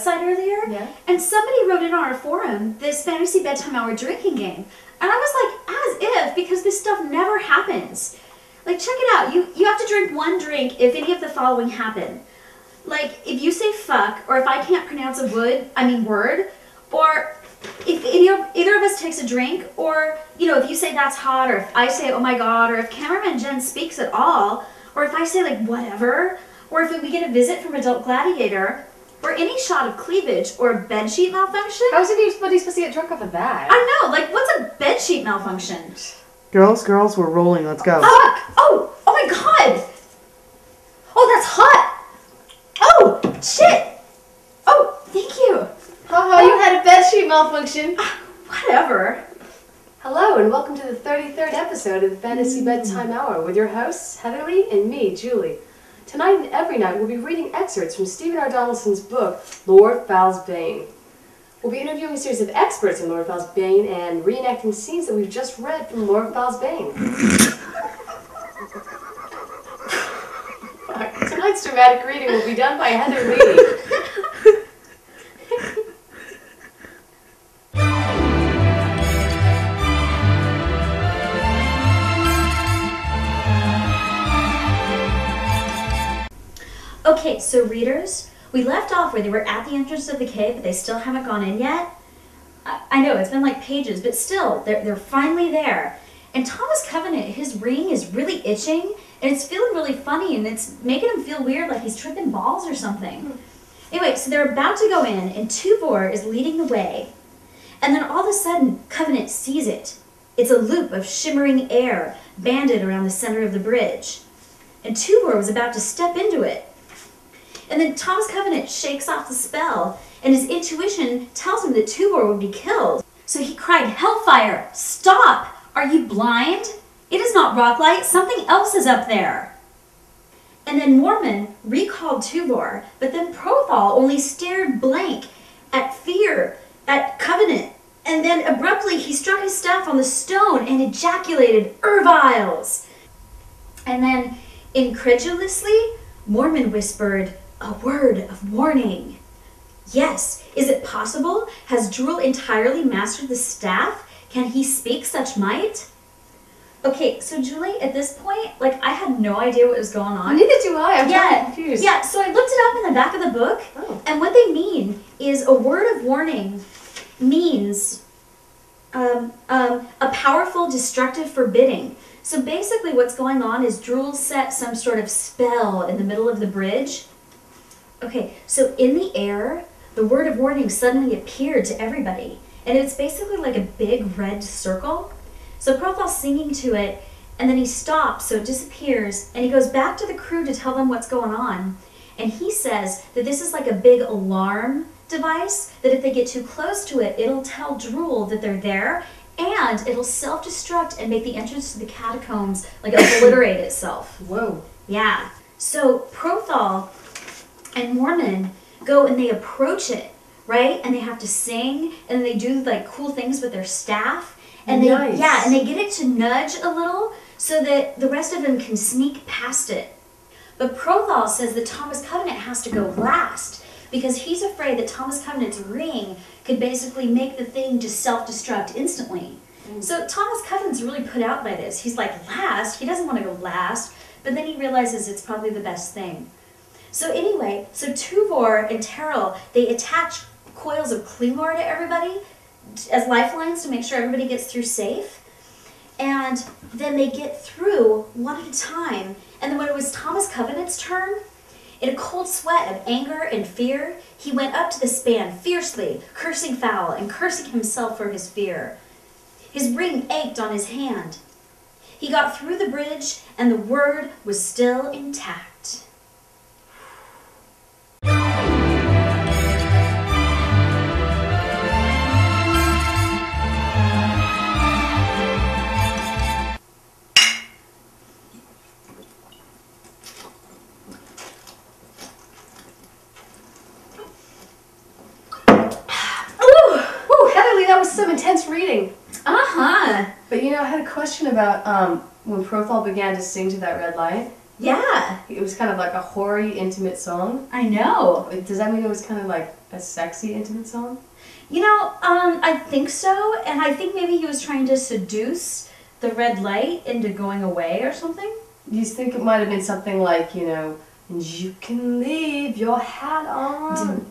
Website earlier, Yeah? and somebody wrote in on our forum this fantasy bedtime hour drinking game. And I was like, as if, because this stuff never happens. Like, check it out. You, you have to drink one drink if any of the following happen. Like, if you say fuck, or if I can't pronounce a wood, I mean word, or if any of, either of us takes a drink, or, you know, if you say that's hot, or if I say oh my god, or if cameraman Jen speaks at all, or if I say like whatever, or if we get a visit from Adult Gladiator, or any shot of cleavage or a bedsheet malfunction. How's anybody supposed to get drunk off of that? I don't know, like what's a bedsheet malfunction? Girls, girls, we're rolling. Let's go. Fuck! Oh, oh my god! Oh, that's hot! Oh, shit! Oh, thank you. Ha Haha, you had a bedsheet malfunction. Ah, whatever. Hello, and welcome to the 33rd episode of the Fantasy Bedtime Hour with your hosts, Heatherly and me, Julie. Tonight and every night, we'll be reading excerpts from Stephen R. Donaldson's book, Lord Foul's Bane. We'll be interviewing a series of experts in Lord Foul's Bane and reenacting scenes that we've just read from Lord Foul's Bane. Tonight's dramatic reading will be done by Heather Lee. So readers, we left off where they were at the entrance of the cave, but they still haven't gone in yet. I, I know it's been like pages, but still, they're they're finally there. And Thomas Covenant, his ring is really itching, and it's feeling really funny, and it's making him feel weird, like he's tripping balls or something. Anyway, so they're about to go in, and Tuvor is leading the way. And then all of a sudden, Covenant sees it. It's a loop of shimmering air banded around the center of the bridge. And Tuvor was about to step into it. And then Thomas Covenant shakes off the spell, and his intuition tells him that Tuvor would be killed. So he cried, Hellfire, stop! Are you blind? It is not Rocklight, something else is up there. And then Mormon recalled Tuvor, but then Prothall only stared blank at fear, at Covenant, and then abruptly he struck his staff on the stone and ejaculated, Urviles! And then, incredulously, Mormon whispered, A word of warning. Yes, is it possible? Has Drool entirely mastered the staff? Can he speak such might? Okay, so Julie, at this point, like I had no idea what was going on. Neither do I. I'm yeah, confused. yeah. So I looked it up in the back of the book, Oh. and what they mean is a word of warning means um, um, a powerful, destructive forbidding. So basically, what's going on is Drool set some sort of spell in the middle of the bridge. Okay, so in the air, the word of warning suddenly appeared to everybody, and it's basically like a big red circle. So Prothall's singing to it, and then he stops, so it disappears, and he goes back to the crew to tell them what's going on. And he says that this is like a big alarm device, that if they get too close to it, it'll tell Drool that they're there, and it'll self destruct and make the entrance to the catacombs like obliterate itself. Whoa. Yeah. So Prothall and Mormon go and they approach it right? And they have to sing and they do like cool things with their staff. And they yeah, and they get it to nudge a little so that the rest of them can sneak past it. But Prothall says the Thomas Covenant has to go last because he's afraid that Thomas Covenant's ring could basically make the thing just self-destruct instantly. Mm. So Thomas Covenant's really put out by this. He's like last. He doesn't want to go last, but then he realizes it's probably the best thing. So anyway, so Tuvor and Terrel, they attach coils of Clingor to everybody as lifelines to make sure everybody gets through safe. And then they get through one at a time. And then when it was Thomas Covenant's turn, in a cold sweat of anger and fear, he went up to the span fiercely, cursing foul and cursing himself for his fear. His ring ached on his hand. He got through the bridge, and the word was still intact. About um, when Prothall began to sing to that red light. Yeah, It was kind of like a hoary, intimate song. I know. Does that mean it was kind of like a sexy, intimate song? You know, um, I think so, and I think maybe he was trying to seduce the red light into going away or something. You think it might have been something like, you know, and you can leave your hat on?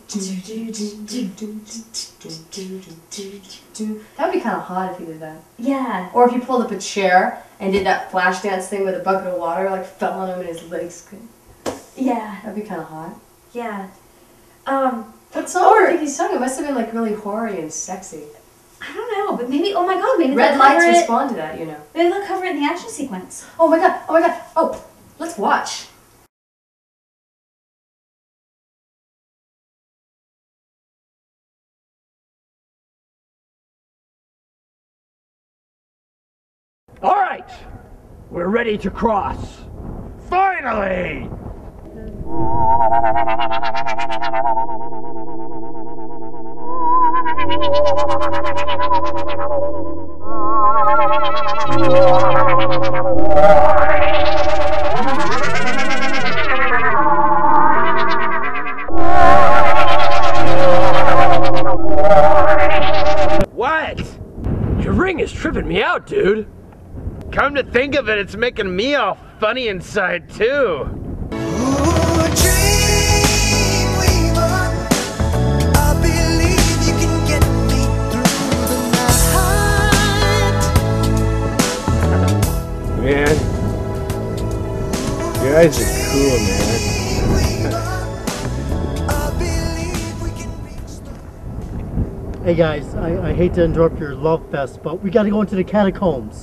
That would be kind of hot if you did that. Yeah. Or if you pulled up a chair and did that flash dance thing with a bucket of water, like fell on him and his legs. Yeah. That'd be kind of hot. Yeah. Um, What song do you think he sung? It must have been like really hoary and sexy. I don't know, but maybe. Oh my God, maybe Red lights it. respond to that, you know. Maybe they'll cover it in the action sequence. Oh my god, oh my god, oh, let's watch. We're ready to cross. Finally! What? Your ring is tripping me out, dude. Come to think of it, it's making me all funny inside too. Man, you guys are cool, man. Hey guys, I, I hate to interrupt your love fest, but we gotta go into the catacombs.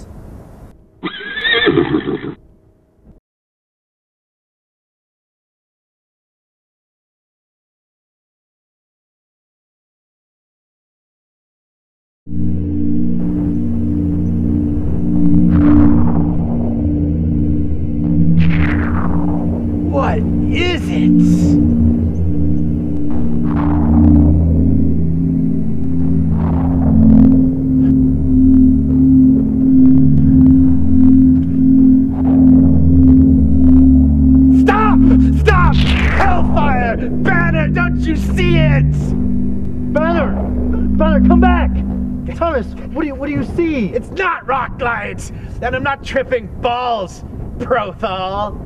And I'm not tripping balls, Prothall.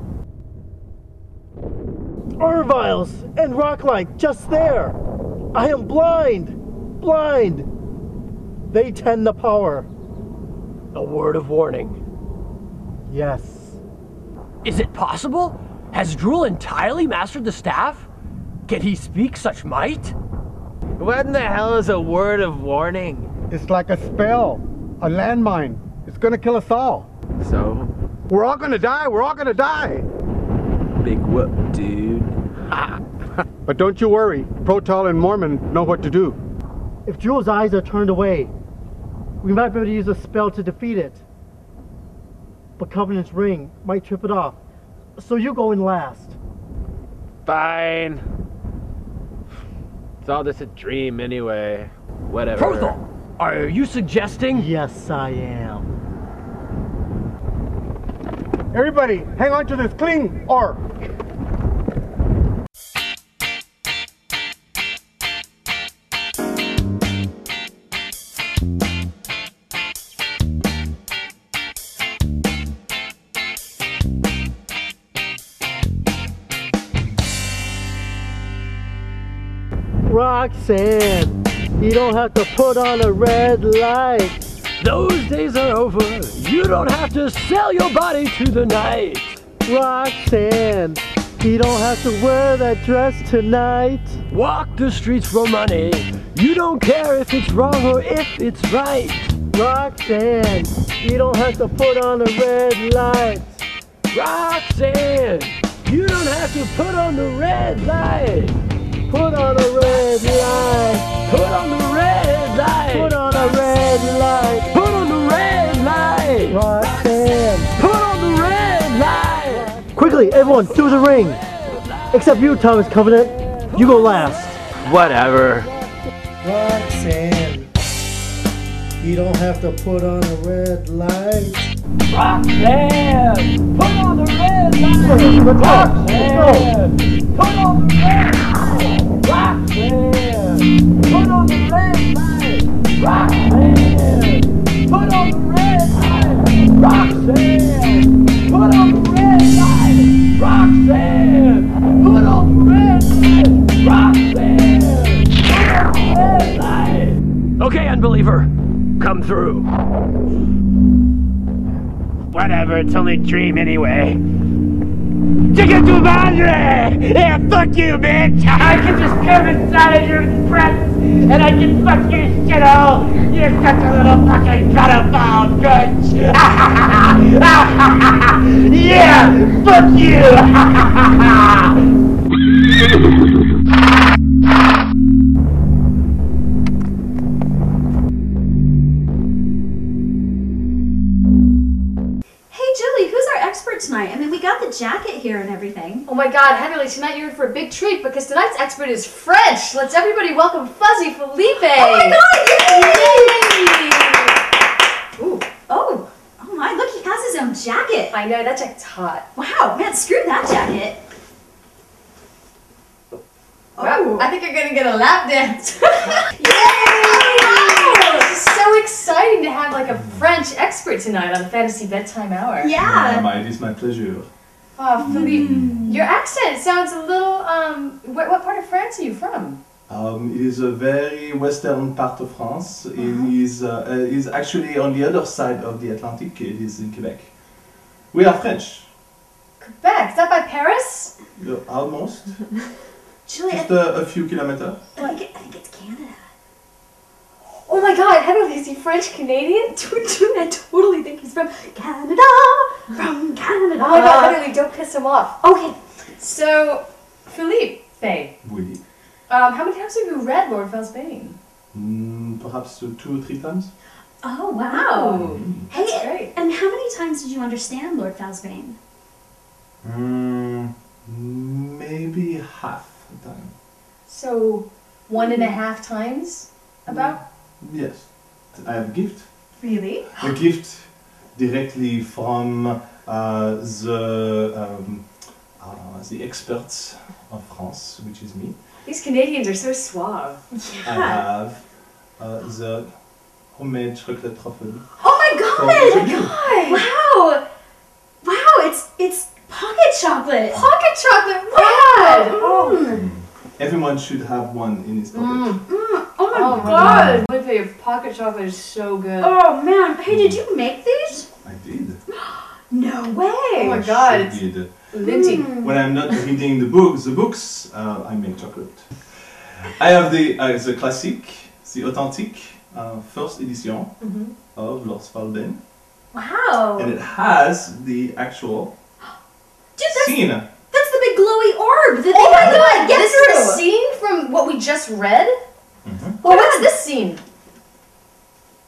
Urviles and Rocklight just there! I am blind! Blind! They tend the power. A word of warning. Yes. Is it possible? Has Drool entirely mastered the staff? Can he speak such might? What in the hell is a word of warning? It's like a spell, a landmine. It's gonna kill us all. So, We're all gonna die. We're all gonna die. big whoop, dude. But don't you worry. Prothall and Mormon know what to do. If Jewel's eyes are turned away, we might be able to use a spell to defeat it. But Covenant's ring might trip it off. So you go in last. Fine. It's all just a dream anyway. Whatever. Prothall, are you suggesting? Yes, I am. Everybody, hang on to this clingor Roxanne, you don't have to put on a red light. Those days are over. You don't have to sell your body to the night. Roxanne, you don't have to wear that dress tonight. Walk the streets for money. You don't care if it's wrong or if it's right. Roxanne, you don't have to put on a red light. Roxanne, you don't have to put on the red light. Put on a red light. Put on the red light. Put on a red light. Light. Roxanne. Put on the red light. Quickly, everyone, do the ring. Except you, Thomas Covenant. You go last. Whatever. Roxanne, you don't have to put on a red light. Roxanne, put on the red light. Let's go. Roxanne, put on the red light. Roxanne, put on the red light. Roxanne, put on the red light. Roxanne, put on the red light. Roxanne, put on the red light. Roxanne, put on the red light. Okay, unbeliever, come through. Whatever, it's only a dream anyway. Chicken to madre! Yeah, fuck you, bitch! I can just come inside of your presence and I can fuck your shit hole! You're such a little fucking pedophile, bitch! yeah! Fuck you! jacket here and everything. Oh my god, Heatherly, tonight you're in for a big treat because tonight's expert is French. Let's everybody welcome Fuzzy Philippe. Oh my god! Yay! Ooh, Oh, oh my, look, he has his own jacket. I know, that jacket's hot. Wow, man, screw that jacket. Wow, I oh. think you're gonna get a lap dance. Yay! It's so exciting to have like a French expert tonight on the Fantasy Bedtime Hour. Yeah. my, it is my pleasure. Oh, Philippe, your accent sounds a little, um, what, what part of France are you from? Um, it is a very western part of France. It is uh, uh, is actually on the other side of the Atlantic. It is in Quebec. We are French, Quebec, is that by Paris? Uh, almost, Julie, I, just a, a few kilometers. I think, I think it's Canada. Oh my god, Heatherly, is he French Canadian? Dude, dude, I totally think he's from Canada. From Canada. Oh my god, Heatherly, don't piss him off. Okay. So, Philippe, Faye, Oui. um, how many times have you read Lord Foul's Bane? Mm, perhaps uh, two or three times. Oh, wow. Hey, That's great. and how many times did you understand Lord Foul's Bane? Mm, maybe half the time. So, one and a half times? About? Yes, I have a gift. Really? A gift directly from uh, the um, uh, the experts of France, which is me. These Canadians are so suave. I have uh, the homemade chocolate truffle. Oh my from god! Wow! Wow, it's it's pocket chocolate. Pocket chocolate, Wow. rad! Oh, Mm. Everyone should have one in his pocket. Mm. Mm. Oh my god. god! Philippe, your pocket chocolate is so good. Oh man, hey, did you make these? I did. No way. Oh my I god, sure it's did. linty. Mm. When I'm not reading the books, the books, uh, I make chocolate. I have the uh, the classic, the authentic uh, first edition Mhm. of Lord Foul's Bane, Wow. and it has the actual Dude, that's, scene. that's the big glowy orb that they Oh my had god, yes, get this is a through. scene from what we just read? Mhm. Well, what's this scene?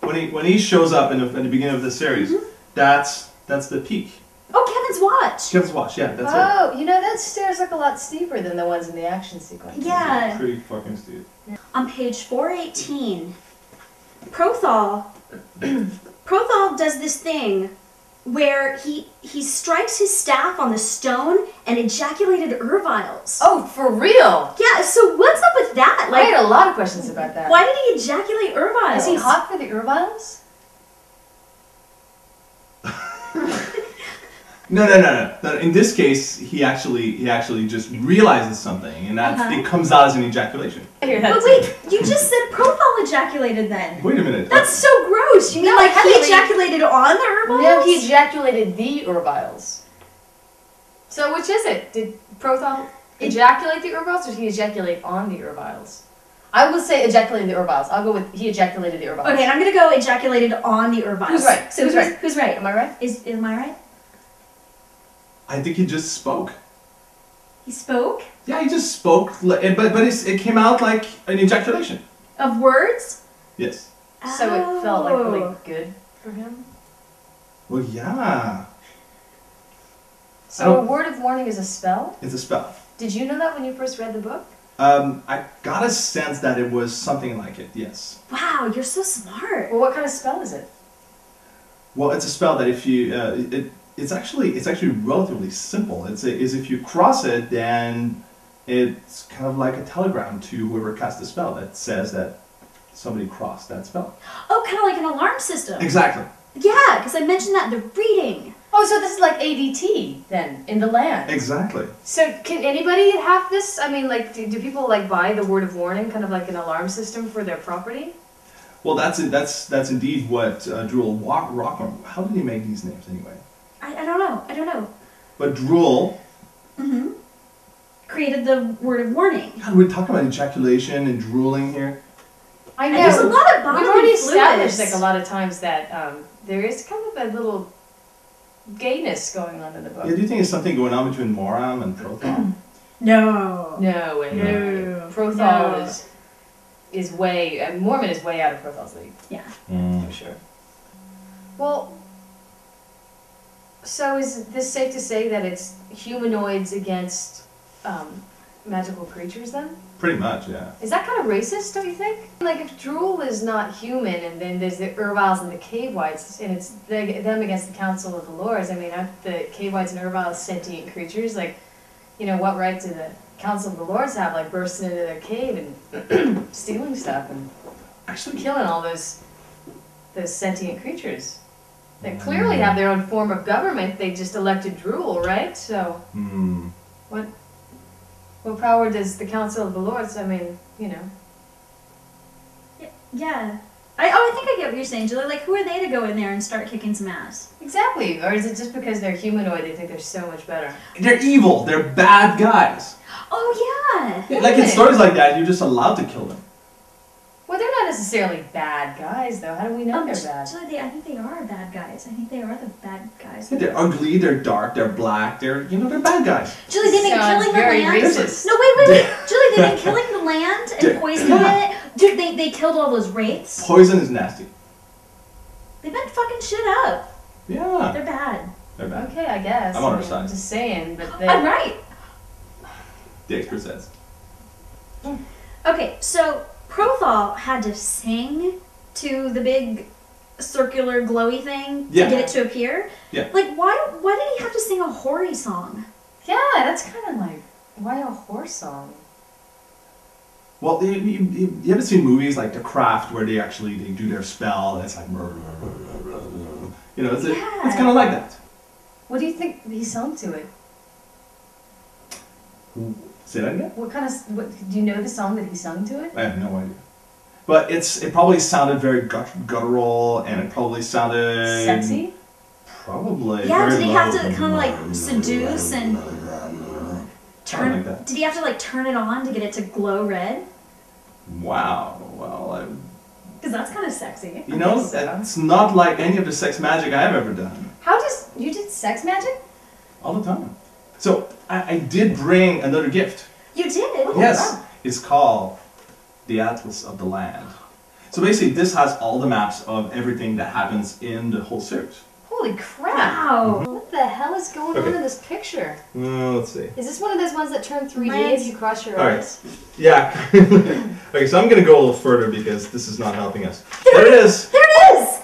When he when he shows up in the, at the beginning of the series, Mm-hmm. that's that's the peak. Oh, Kevin's Watch. Kevin's watch. Yeah, that's Oh, you know that stairs look a lot steeper than the ones in the action sequence. it. Yeah. Pretty fucking steep. On page 418, Prothall. Prothall does this thing where he he strikes his staff on the stone and ejaculated Urviles. Oh, for real? Yeah, so what's up with that? Like, I had a lot of questions about that. why did he ejaculate Urviles? Is he hot for the Urviles? No, no, no, no, no. In this case, he actually he actually just realizes something, and that Uh-huh. it comes out as an ejaculation. I hear that But wait, you just said Prothall ejaculated then. Wait a minute. That's so gross. You mean No, like he Heather, ejaculated on the Urviles? No, he ejaculated the Urviles. So which is it? Did Prothall ejaculate the Urviles or did he ejaculate on the Urviles? I will say ejaculated the Urviles. I'll go with he ejaculated the Urviles. Okay, and I'm gonna go ejaculated on the Urviles. Who's right? So Who's who's, right? Who's right? Am I right? Is am I right? I think he just spoke. He spoke Yeah, he just spoke, but but it's, it came out like an ejaculation. of words. Yes. So it felt like really good for him. Well, yeah. So a word of warning is a spell. It's a spell. Did you know that when you first read the book? Um, I got a sense that it was something like it. Yes. Wow, you're so smart. Well, what kind of spell is it? Well, it's a spell that if you uh, it, it's actually it's actually relatively simple. It's a, is if you cross it, then it's kind of like a telegram to whoever cast the spell that says that somebody crossed that spell. Oh, kind of like an alarm system. Exactly. Yeah, because I mentioned that in the reading. Oh, so this is like ADT then in the land. Exactly. So can anybody have this? I mean, like, do, do people like buy the word of warning, kind of like an alarm system for their property? Well, that's it. That's that's indeed what uh, Drool Wa- Rockham. How did he make these names anyway? I, I don't know. I don't know. But Drool. Mm-hmm. Created the word of warning. God, we're talking about ejaculation and drooling here. I And there's a lot of bodily We've already established like a lot of times that um, there is kind of a little gayness going on in the book. Yeah, do you think there's something going on between Mhoram and Prothall? No. No way. No. Prothall No. is is way uh, Mormon is way out of Prothall's league Yeah. for sure. Well, so is this safe to say that it's humanoids against um, magical creatures then? Pretty much, yeah. Is that kind of racist, don't you think? Like, if Drool is not human, and then there's the Urviles and the Cave Wights, and it's the, them against the Council of the Lords, I mean, aren't the Cave Wights and Urviles sentient creatures? Like, you know, what right do the Council of the Lords have, like, bursting into their cave and stealing stuff and Actually, killing all those, those sentient creatures? They clearly have their own form of government, they just elected Drool, right? So, Hmm. what, what power does the Council of the Lords, I mean, you know, Yeah. I, oh, I think I get what you're saying, Julie. Like, who are they to go in there and start kicking some ass? Exactly. Or is it just because they're humanoid they think they're so much better? They're evil. They're bad guys. Oh, yeah. Like in stories like that, you're just allowed to kill them. Well, they're not necessarily bad guys, though. How do we know Oh, they're bad? Julie, they, I think they are bad guys. I think they are the bad guys. They're ugly. They're dark. They're black. They're you know they're bad guys. Julie, they've been Sounds killing the land. racist. No, wait, wait, wait. Julie, they've been killing the land and Dude. poisoning it. Dude, they, they killed all those wraiths. Poison is nasty. They've been fucking shit up. Yeah, They're bad. they're bad. Okay, I guess. I'm on I her mean, side. just saying, but they. I'm right. The expert says. Okay, so Prothall had to sing to the big circular glowy thing to get it to appear. Yeah. Like, why? Why did he have to sing a hoary song? Yeah, that's kind of like why a horse song? Well, you, you, you you ever seen movies like The Craft where they actually they do their spell and it's like, you know, it's, it's kind of like that. What do you think he sung to it? Say that again. What kind of? What, do you know the song that he sung to it? I have no idea. But it's it probably sounded very gut, guttural and it probably sounded Sexy. Probably. yeah, very did he have low. to kind of like seduce and turn? like that. Did he have to like turn it on to get it to glow red? Wow. Well, I, Because that's kind of sexy. you know, guess so. it's not like any of the sex magic I've ever done. How does you did sex magic? All the time. So I, I did bring another gift. You did. yes, it's called the Atlas of the Land. So basically, this has all the maps of everything that happens in the whole series. Oh, Holy crap! Wow. What the hell is going on in this picture? Uh, let's see. Is this one of those ones that turn 3D Mine's- if you cross your All right. eyes? Yeah. okay, so I'm gonna go a little further because this is not helping us. There it is. There it is.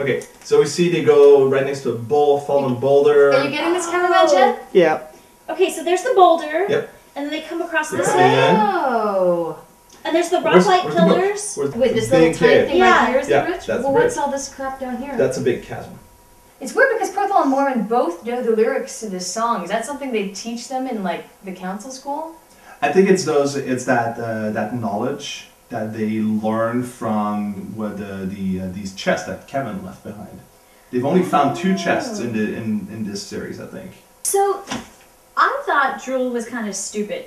Okay, so we see they go right next to a bull, fallen boulder. Are you getting this cameraman, Jen? Yeah. Okay, so there's the boulder. Yep. And then they come across They're this way. Oh. And there's the rock Where's- light where's the pillars. Where's Wait, the this little big tiny cave? thing Yeah. right here is the Yeah, bridge? that's well, what's all this crap down here? That's a big chasm. It's weird because Prothall and Mormon both know the lyrics to this song. Is that something they teach them in like the council school? I think it's those. It's that uh, that knowledge that they learn from what the, the uh, these chests that Kevin left behind. They've only found two chests in the in, in this series, I think. So, I thought Drool was kind of stupid.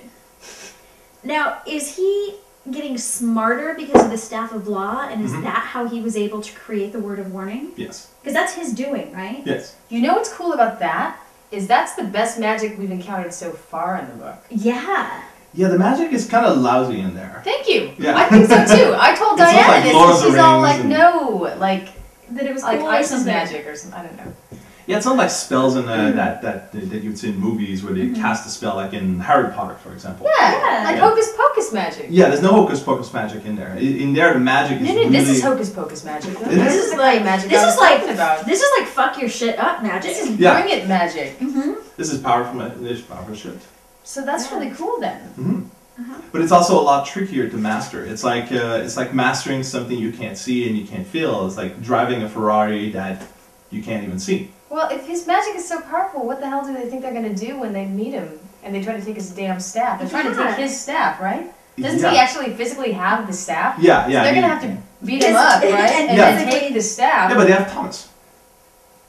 Now, is he getting smarter because of the Staff of Law, and is Mhm. that how he was able to create the Word of Warning? Yes. Because that's his doing, right? Yes. You know what's cool about that? Is that's the best magic we've encountered so far in the book. Yeah. Yeah, the magic is kind of lousy in there. Thank you. Yeah. I think so too. I told It's Diana like this, and she's all like, and- "No, like That it was like cool or ISIS magic or something." I don't know. Yeah, it's not like spells in uh, Mm. that, that that you'd see in movies where they cast a spell, like in Harry Potter, for example. Yeah, Yeah. like Yeah. hocus pocus magic. Yeah, there's no hocus pocus magic in there. In, in there, the magic is No, no, really. this is hocus pocus magic. though. This is? is the magic This is like about. this is like fuck your shit up magic. This is Yeah. bring it magic. mm-hmm. This is powerful. ma- This is powerful shit. So that's Yeah. really cool then. hmm But it's also a lot trickier to master. It's like uh, it's like mastering something you can't see and you can't feel. It's like driving a Ferrari that you can't even see. Well, if his magic is so powerful, what the hell do they think they're gonna do when they meet him and they try to take his damn staff? They're trying to take his staff, right? Doesn't yeah. he actually physically have the staff? Yeah, So yeah. they're he- gonna have to beat him up, right? and And Yeah. then take the staff. Yeah, but they have Thomas,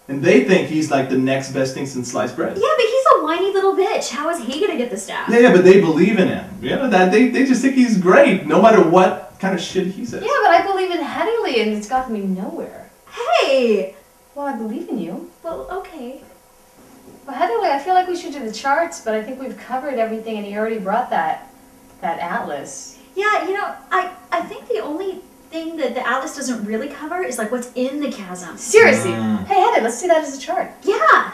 and they think he's like the next best thing since sliced bread. Yeah, but he's a whiny little bitch. How is he gonna get the staff? Yeah, yeah, but they believe in him. You know that they, they just think he's great, no matter what kind of shit he says. Yeah, but I believe in Hedley and it's gotten me nowhere. Hey. Well, I believe in you. Well, okay. Well, Hedley, I feel like we should do the charts, but I think we've covered everything and he already brought that that atlas. Yeah, you know, I I think the only thing that the atlas doesn't really cover is like what's in the chasm. Seriously. Mm. Hey, Heather, let's do that as a chart. Yeah.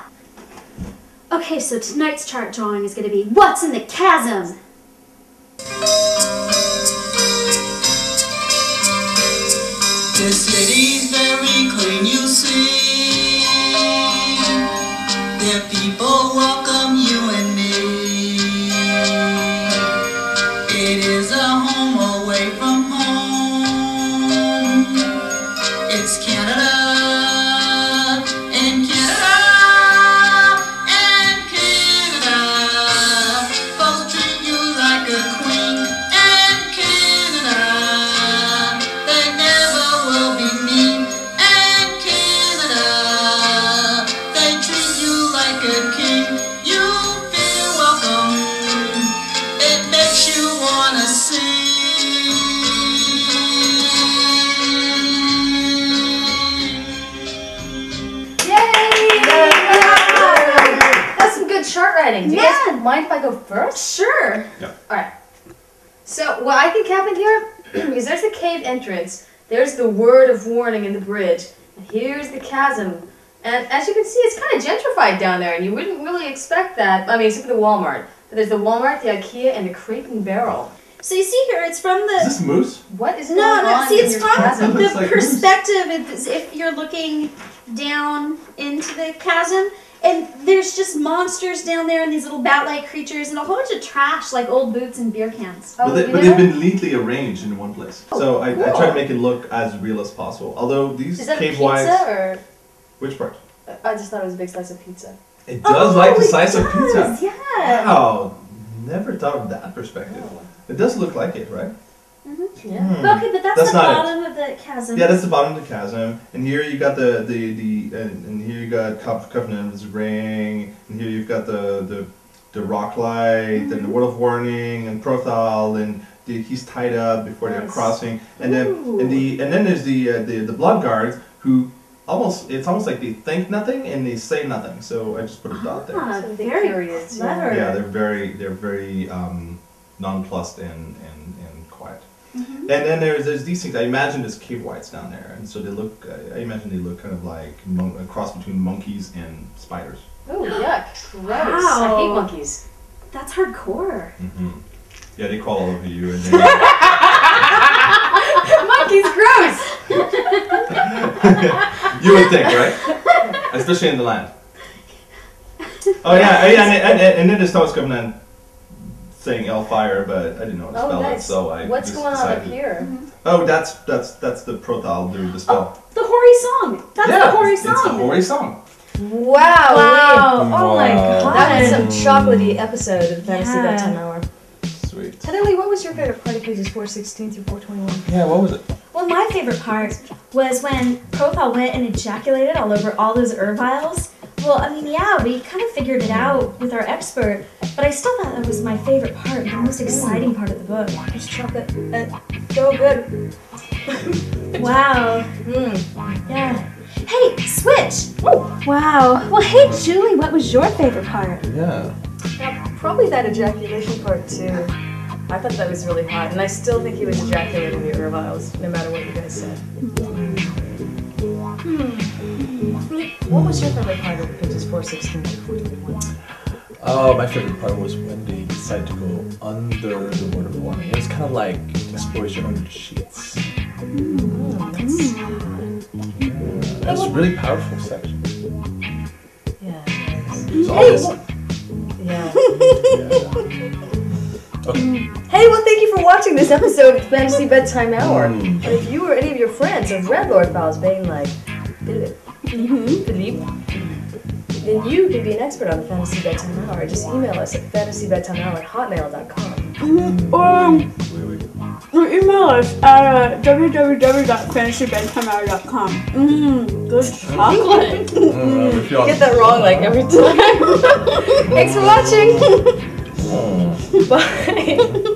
Okay, so tonight's chart drawing is gonna be what's in the chasm. The city's very clean, you see. Entrance, there's the word of warning in the bridge, and here's the chasm. And as you can see, it's kind of gentrified down there, and you wouldn't really expect that. I mean, except for the Walmart. But there's the Walmart, the IKEA, and the Crate and Barrel. So you see here, it's from Is the this Moose? What is no, going no. on See, it's your from chasm? The like perspective. If, if you're looking down into the chasm, and there's just monsters down there, and these little bat-like creatures, and a whole bunch of trash like old boots and beer cans. Oh, but they, but they've been neatly arranged in one place. Oh, so I, I try to make it look as real as possible. Although these Is that a cave pizza, or which part? I just thought it was a big slice of pizza. It does oh, like the Oh, it size of pizza. does, Yeah. Wow, never thought of that perspective. Oh. It does look like it, right? Yeah. Hmm. But okay, but that's, That's the not it. bottom of the chasm. Yeah, that's the bottom of the chasm, and here you got the the the and, and here you got Cov- Covenant's ring, and here you've got the the the rock light and the word of warning and Prothall, and the, he's tied up before they're crossing, and then and the and then there's the uh, the the blood guards who almost it's almost like they think nothing and they say nothing. So I just put a dot there. Ah, Some very periods, clever. Yeah, they're very they're very um, nonplussed and and and quiet. And then there's there's these things. I imagine there's cave wights down there, and so they look. I I imagine they look kind of like mon- a cross between monkeys and spiders. Oh, yuck. Gross. Wow. I hate monkeys. That's hardcore. hmm Yeah, they crawl all over you, and then monkeys, gross! you would think, right? Especially in the land. Oh yeah, yeah, and, and, and, and then this was coming in saying Hellfire, but I didn't know how to Oh, spell it, nice. so I What's just going on up decided- here? Mm-hmm. Oh, that's that's that's the prothal, the, the spell. Oh, the hoary song. That's yeah, the hoary it's, it's a song. hoary song. Wow. Wow. Oh my Wow. god. That was some chocolatey episode of Fantasy Yeah. Bedtime Hour. Sweet. Heather Lee, what was your favorite part of pages 416 through 421? Yeah, what was it? Well, my favorite part was when Prothall went and ejaculated all over all those herb vials. Well, I mean, yeah, we kind of figured it out with our expert, but I still thought that was my favorite part, the most exciting part of the book. It's chocolate. Uh, so good. Wow. Mm. Yeah. Hey, switch! Wow. Well, hey, Julie, what was your favorite part? Yeah. Yeah, probably that ejaculation part too. I thought that was really hot, and I still think he was ejaculating the Urviles, no matter what you guys said. What was your favorite part of pages 416 to 421? Oh, my favorite part was when they decided to go under the word of warning. It was kind of like exploration under the sheets. It was a really powerful section. Yeah. It was awesome. Yeah. Okay. Hey, well, thank you for watching this episode of Fantasy Bedtime Hour. Mm. And if you or any of your friends have read Lord Files being like, Philip, Philippe, then you could be an expert on the Fantasy Bedtime Hour. Just email us at fantasybedtimehour at hotmail.com. Um, or email us at uh, www.fantasybedtimehour.com. Mmm, good chocolate. Uh, if you all- Get that wrong like every time. Thanks for watching. Bye.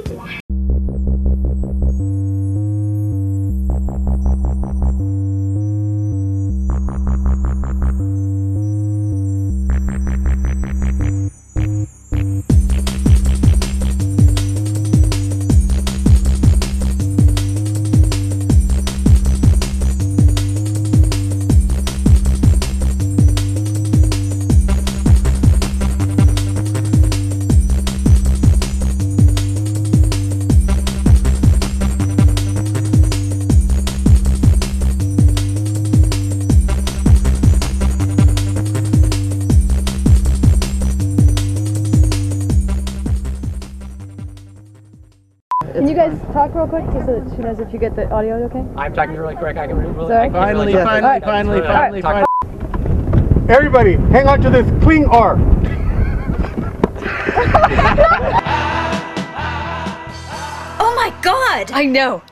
So she knows if you get the audio okay? I'm talking really quick. I can really. Sorry? I can Finally, really- finally, Alright. finally, Alright. finally, Talk- finally. Everybody, hang on to this clingor. Oh my god! I know. That's